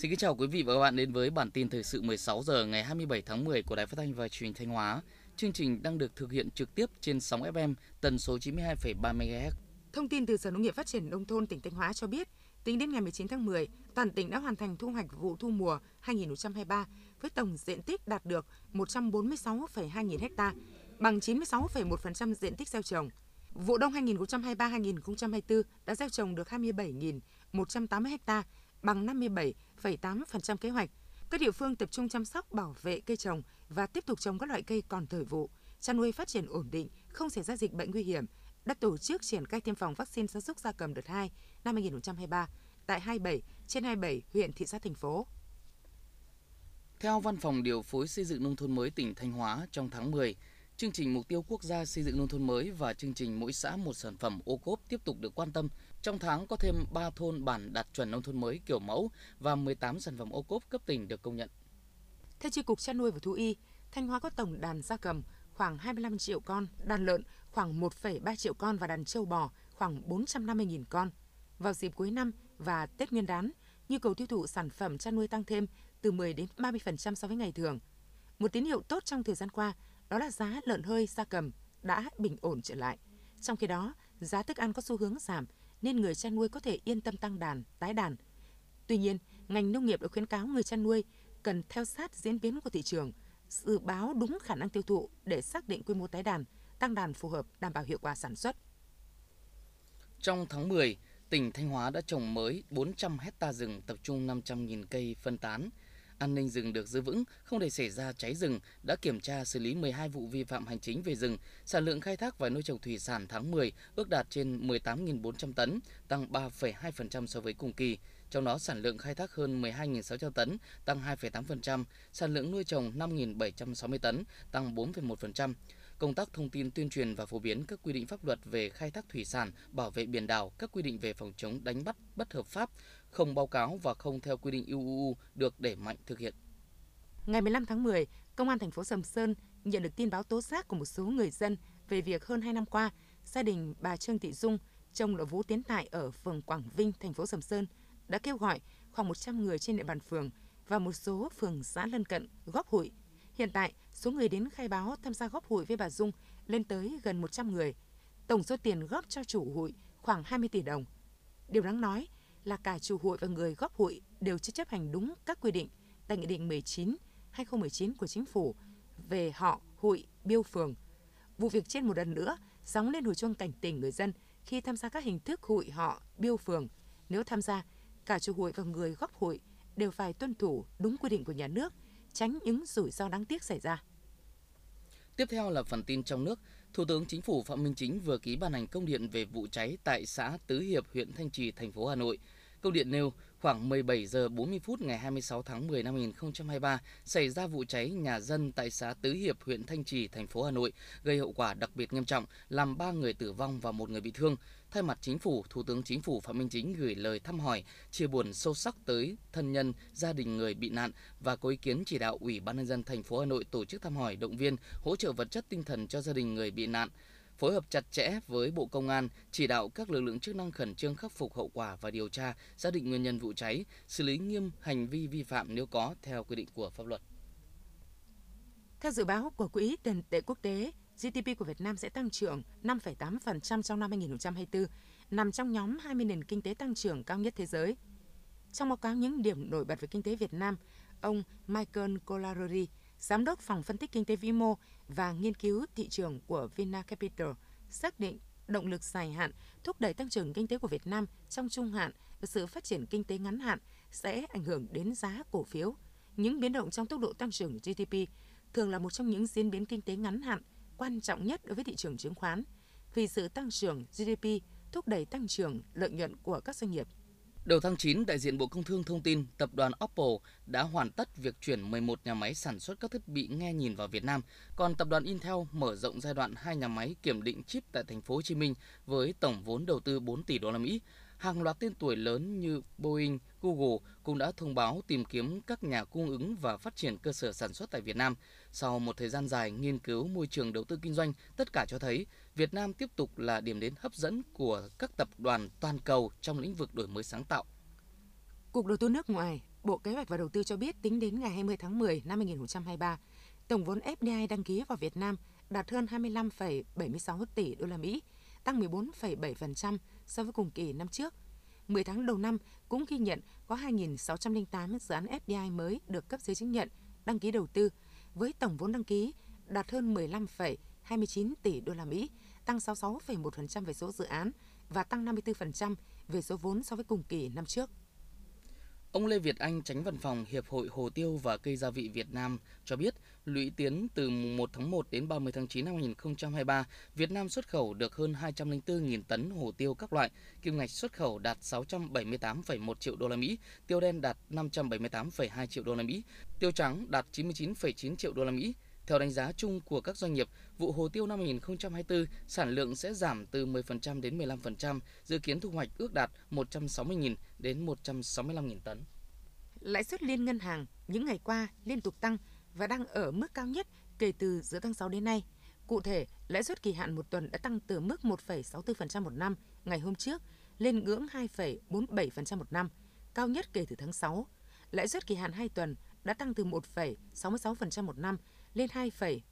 Xin kính chào quý vị và các bạn đến với bản tin thời sự 16 giờ ngày 27 tháng 10 của Đài Phát thanh và Truyền hình Thanh Hóa. Chương trình đang được thực hiện trực tiếp trên sóng FM tần số 92,3 MHz. Thông tin từ Sở Nông nghiệp Phát triển nông thôn tỉnh Thanh Hóa cho biết, tính đến ngày 19 tháng 10, toàn tỉnh đã hoàn thành thu hoạch vụ thu mùa 2023 với tổng diện tích đạt được 146,2 nghìn ha, bằng 96,1% diện tích gieo trồng. Vụ đông 2023-2024 đã gieo trồng được 27.180 ha, bằng 57,8% kế hoạch. Các địa phương tập trung chăm sóc bảo vệ cây trồng và tiếp tục trồng các loại cây còn thời vụ, chăn nuôi phát triển ổn định, không xảy ra dịch bệnh nguy hiểm, đã tổ chức triển khai tiêm phòng vaccine gia súc gia cầm đợt 2 năm 2023 tại 27 trên 27 huyện, thị xã, thành phố. Theo Văn phòng Điều phối Xây dựng Nông thôn mới tỉnh Thanh Hóa trong tháng 10, chương trình Mục tiêu Quốc gia xây dựng nông thôn mới và chương trình Mỗi xã một sản phẩm ô cốp tiếp tục được quan tâm. Trong tháng có thêm 3 thôn bản đạt chuẩn nông thôn mới kiểu mẫu và 18 sản phẩm ô cốp cấp tỉnh được công nhận. Theo Chi cục chăn nuôi và thú y, Thanh Hóa có tổng đàn gia cầm khoảng 25 triệu con, đàn lợn khoảng 1,3 triệu con và đàn trâu bò khoảng 450.000 con. Vào dịp cuối năm và Tết Nguyên đán, nhu cầu tiêu thụ sản phẩm chăn nuôi tăng thêm từ 10 đến 30% so với ngày thường. Một tín hiệu tốt trong thời gian qua đó là giá lợn hơi gia cầm đã bình ổn trở lại. Trong khi đó, giá thức ăn có xu hướng giảm nên người chăn nuôi có thể yên tâm tăng đàn, tái đàn. Tuy nhiên, ngành nông nghiệp đã khuyến cáo người chăn nuôi cần theo sát diễn biến của thị trường, dự báo đúng khả năng tiêu thụ để xác định quy mô tái đàn, tăng đàn phù hợp đảm bảo hiệu quả sản xuất. Trong tháng 10, tỉnh Thanh Hóa đã trồng mới 400 hecta rừng tập trung 500.000 cây phân tán. An ninh rừng được giữ vững, không để xảy ra cháy rừng, đã kiểm tra xử lý 12 vụ vi phạm hành chính về rừng. Sản lượng khai thác và nuôi trồng thủy sản tháng 10 ước đạt trên 18.400 tấn, tăng 3,2% so với cùng kỳ. Trong đó sản lượng khai thác hơn 12.600 tấn, tăng 2,8%, sản lượng nuôi trồng 5.760 tấn, tăng 4,1% công tác thông tin tuyên truyền và phổ biến các quy định pháp luật về khai thác thủy sản, bảo vệ biển đảo, các quy định về phòng chống đánh bắt bất hợp pháp, không báo cáo và không theo quy định UUU được đẩy mạnh thực hiện. Ngày 15 tháng 10, Công an thành phố Sầm Sơn nhận được tin báo tố giác của một số người dân về việc hơn 2 năm qua, gia đình bà Trương Thị Dung, chồng là Vũ Tiến Tại ở phường Quảng Vinh, thành phố Sầm Sơn, đã kêu gọi khoảng 100 người trên địa bàn phường và một số phường xã lân cận góp hụi Hiện tại, số người đến khai báo tham gia góp hụi với bà Dung lên tới gần 100 người. Tổng số tiền góp cho chủ hụi khoảng 20 tỷ đồng. Điều đáng nói là cả chủ hụi và người góp hụi đều chưa chấp hành đúng các quy định tại Nghị định 19 2019 của Chính phủ về họ hụi biêu phường. Vụ việc trên một lần nữa gióng lên hồi chuông cảnh tỉnh người dân khi tham gia các hình thức hụi họ biêu phường. Nếu tham gia, cả chủ hụi và người góp hụi đều phải tuân thủ đúng quy định của nhà nước – tránh những rủi ro đáng tiếc xảy ra. Tiếp theo là phần tin trong nước. Thủ tướng Chính phủ Phạm Minh Chính vừa ký ban hành công điện về vụ cháy tại xã Tứ Hiệp, huyện Thanh Trì, thành phố Hà Nội. Công điện nêu khoảng 17 giờ 40 phút ngày 26 tháng 10 năm 2023 xảy ra vụ cháy nhà dân tại xã Tứ Hiệp, huyện Thanh Trì, thành phố Hà Nội, gây hậu quả đặc biệt nghiêm trọng, làm 3 người tử vong và một người bị thương. Thay mặt chính phủ, Thủ tướng Chính phủ Phạm Minh Chính gửi lời thăm hỏi, chia buồn sâu sắc tới thân nhân, gia đình người bị nạn và có ý kiến chỉ đạo Ủy ban nhân dân thành phố Hà Nội tổ chức thăm hỏi, động viên, hỗ trợ vật chất tinh thần cho gia đình người bị nạn phối hợp chặt chẽ với Bộ Công an, chỉ đạo các lực lượng chức năng khẩn trương khắc phục hậu quả và điều tra, xác định nguyên nhân vụ cháy, xử lý nghiêm hành vi vi phạm nếu có theo quy định của pháp luật. Theo dự báo của Quỹ tiền tệ quốc tế, GDP của Việt Nam sẽ tăng trưởng 5,8% trong năm 2024, nằm trong nhóm 20 nền kinh tế tăng trưởng cao nhất thế giới. Trong báo cáo những điểm nổi bật về kinh tế Việt Nam, ông Michael Colarori, Giám đốc Phòng Phân tích Kinh tế Vĩ mô và Nghiên cứu Thị trường của Vina Capital xác định động lực dài hạn thúc đẩy tăng trưởng kinh tế của Việt Nam trong trung hạn và sự phát triển kinh tế ngắn hạn sẽ ảnh hưởng đến giá cổ phiếu. Những biến động trong tốc độ tăng trưởng GDP thường là một trong những diễn biến kinh tế ngắn hạn quan trọng nhất đối với thị trường chứng khoán vì sự tăng trưởng GDP thúc đẩy tăng trưởng lợi nhuận của các doanh nghiệp Đầu tháng 9, đại diện Bộ Công Thương thông tin tập đoàn Apple đã hoàn tất việc chuyển 11 nhà máy sản xuất các thiết bị nghe nhìn vào Việt Nam, còn tập đoàn Intel mở rộng giai đoạn hai nhà máy kiểm định chip tại thành phố Hồ Chí Minh với tổng vốn đầu tư 4 tỷ đô la Mỹ. Hàng loạt tên tuổi lớn như Boeing, Google cũng đã thông báo tìm kiếm các nhà cung ứng và phát triển cơ sở sản xuất tại Việt Nam. Sau một thời gian dài nghiên cứu môi trường đầu tư kinh doanh, tất cả cho thấy Việt Nam tiếp tục là điểm đến hấp dẫn của các tập đoàn toàn cầu trong lĩnh vực đổi mới sáng tạo. Cục Đầu tư nước ngoài Bộ Kế hoạch và Đầu tư cho biết tính đến ngày 20 tháng 10 năm 2023, tổng vốn FDI đăng ký vào Việt Nam đạt hơn 25,76 tỷ đô la Mỹ, tăng 14,7% so với cùng kỳ năm trước. 10 tháng đầu năm cũng ghi nhận có 2.608 dự án FDI mới được cấp giấy chứng nhận đăng ký đầu tư với tổng vốn đăng ký đạt hơn 15,29 tỷ đô la Mỹ, tăng 66,1% về số dự án và tăng 54% về số vốn so với cùng kỳ năm trước. Ông Lê Việt Anh, tránh văn phòng Hiệp hội Hồ tiêu và cây gia vị Việt Nam cho biết, lũy tiến từ 1 tháng 1 đến 30 tháng 9 năm 2023, Việt Nam xuất khẩu được hơn 204.000 tấn hồ tiêu các loại, kim ngạch xuất khẩu đạt 678,1 triệu đô la Mỹ, tiêu đen đạt 578,2 triệu đô la Mỹ, tiêu trắng đạt 99,9 triệu đô la Mỹ. Theo đánh giá chung của các doanh nghiệp, vụ hồ tiêu năm 2024 sản lượng sẽ giảm từ 10% đến 15%, dự kiến thu hoạch ước đạt 160.000 đến 165.000 tấn. Lãi suất liên ngân hàng những ngày qua liên tục tăng và đang ở mức cao nhất kể từ giữa tháng 6 đến nay. Cụ thể, lãi suất kỳ hạn một tuần đã tăng từ mức 1,64% một năm ngày hôm trước lên ngưỡng 2,47% một năm, cao nhất kể từ tháng 6. Lãi suất kỳ hạn 2 tuần đã tăng từ 1,66% một năm lên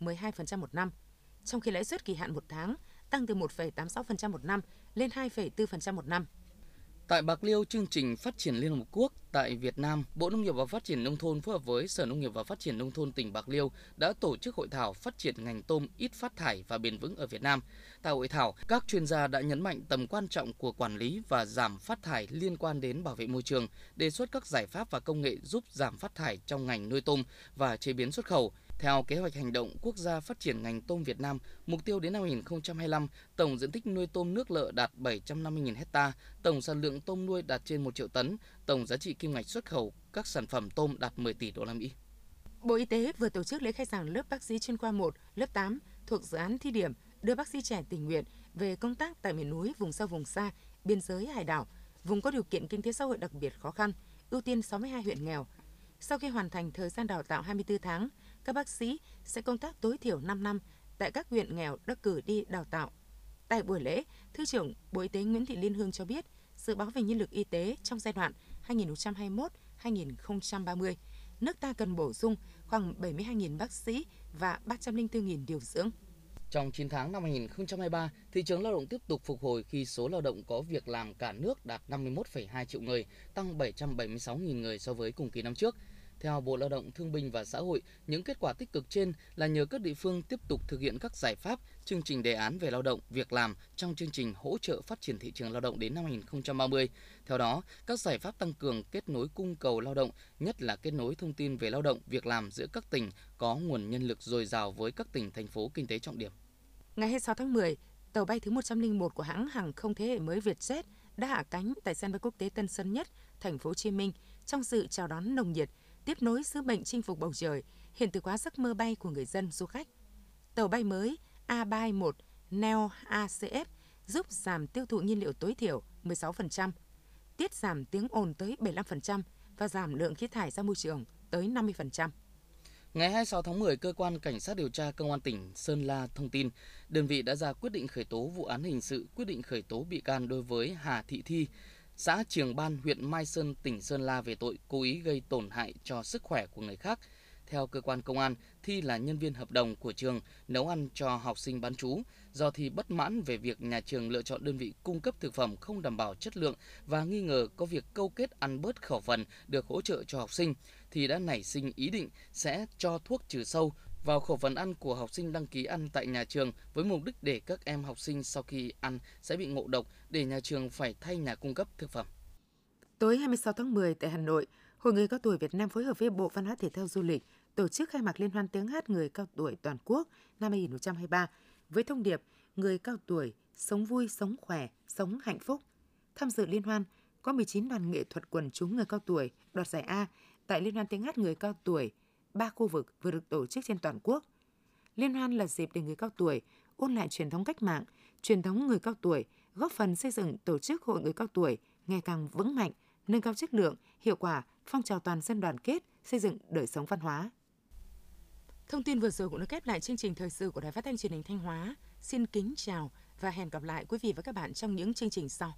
2,12% một năm, trong khi lãi suất kỳ hạn một tháng tăng từ 1,86% một năm lên 2,4% một năm. Tại Bạc Liêu, chương trình phát triển Liên Hợp Quốc tại Việt Nam, Bộ Nông nghiệp và Phát triển Nông thôn phối hợp với Sở Nông nghiệp và Phát triển Nông thôn tỉnh Bạc Liêu đã tổ chức hội thảo phát triển ngành tôm ít phát thải và bền vững ở Việt Nam. Tại hội thảo, các chuyên gia đã nhấn mạnh tầm quan trọng của quản lý và giảm phát thải liên quan đến bảo vệ môi trường, đề xuất các giải pháp và công nghệ giúp giảm phát thải trong ngành nuôi tôm và chế biến xuất khẩu. Theo kế hoạch hành động quốc gia phát triển ngành tôm Việt Nam, mục tiêu đến năm 2025, tổng diện tích nuôi tôm nước lợ đạt 750.000 hecta, tổng sản lượng tôm nuôi đạt trên 1 triệu tấn, tổng giá trị kim ngạch xuất khẩu các sản phẩm tôm đạt 10 tỷ đô la Mỹ. Bộ Y tế vừa tổ chức lễ khai giảng lớp bác sĩ chuyên khoa 1, lớp 8 thuộc dự án thi điểm đưa bác sĩ trẻ tình nguyện về công tác tại miền núi, vùng sâu vùng xa, biên giới hải đảo, vùng có điều kiện kinh tế xã hội đặc biệt khó khăn, ưu tiên 62 huyện nghèo. Sau khi hoàn thành thời gian đào tạo 24 tháng, các bác sĩ sẽ công tác tối thiểu 5 năm tại các huyện nghèo được cử đi đào tạo. Tại buổi lễ, Thứ trưởng Bộ Y tế Nguyễn Thị Liên Hương cho biết, dự báo về nhân lực y tế trong giai đoạn 2021-2030, nước ta cần bổ sung khoảng 72.000 bác sĩ và 304.000 điều dưỡng. Trong 9 tháng năm 2023, thị trường lao động tiếp tục phục hồi khi số lao động có việc làm cả nước đạt 51,2 triệu người, tăng 776.000 người so với cùng kỳ năm trước. Theo Bộ Lao động Thương binh và Xã hội, những kết quả tích cực trên là nhờ các địa phương tiếp tục thực hiện các giải pháp, chương trình đề án về lao động, việc làm trong chương trình hỗ trợ phát triển thị trường lao động đến năm 2030. Theo đó, các giải pháp tăng cường kết nối cung cầu lao động, nhất là kết nối thông tin về lao động, việc làm giữa các tỉnh có nguồn nhân lực dồi dào với các tỉnh, thành phố kinh tế trọng điểm. Ngày 26 tháng 10, tàu bay thứ 101 của hãng hàng không thế hệ mới Vietjet đã hạ cánh tại sân bay quốc tế Tân Sơn Nhất, thành phố Hồ Chí Minh trong sự chào đón nồng nhiệt tiếp nối sứ mệnh chinh phục bầu trời, hiện thực hóa giấc mơ bay của người dân du khách. Tàu bay mới A321 Neo ACF giúp giảm tiêu thụ nhiên liệu tối thiểu 16%, tiết giảm tiếng ồn tới 75% và giảm lượng khí thải ra môi trường tới 50%. Ngày 26 tháng 10, cơ quan cảnh sát điều tra công an tỉnh Sơn La thông tin, đơn vị đã ra quyết định khởi tố vụ án hình sự, quyết định khởi tố bị can đối với Hà Thị Thi, xã Trường Ban, huyện Mai Sơn, tỉnh Sơn La về tội cố ý gây tổn hại cho sức khỏe của người khác. Theo cơ quan công an, Thi là nhân viên hợp đồng của trường nấu ăn cho học sinh bán trú. Do Thi bất mãn về việc nhà trường lựa chọn đơn vị cung cấp thực phẩm không đảm bảo chất lượng và nghi ngờ có việc câu kết ăn bớt khẩu phần được hỗ trợ cho học sinh, thì đã nảy sinh ý định sẽ cho thuốc trừ sâu vào khẩu phần ăn của học sinh đăng ký ăn tại nhà trường với mục đích để các em học sinh sau khi ăn sẽ bị ngộ độc để nhà trường phải thay nhà cung cấp thực phẩm. Tối 26 tháng 10 tại Hà Nội, Hội người cao tuổi Việt Nam phối hợp với Bộ Văn hóa Thể thao Du lịch tổ chức khai mạc Liên hoan tiếng hát người cao tuổi toàn quốc năm 2023 với thông điệp Người cao tuổi sống vui, sống khỏe, sống hạnh phúc. Tham dự liên hoan có 19 đoàn nghệ thuật quần chúng người cao tuổi đoạt giải A tại Liên hoan tiếng hát người cao tuổi ba khu vực vừa được tổ chức trên toàn quốc. Liên hoan là dịp để người cao tuổi ôn lại truyền thống cách mạng, truyền thống người cao tuổi, góp phần xây dựng tổ chức hội người cao tuổi ngày càng vững mạnh, nâng cao chất lượng, hiệu quả phong trào toàn dân đoàn kết, xây dựng đời sống văn hóa. Thông tin vừa rồi cũng đã kết lại chương trình thời sự của Đài Phát thanh Truyền hình Thanh Hóa. Xin kính chào và hẹn gặp lại quý vị và các bạn trong những chương trình sau.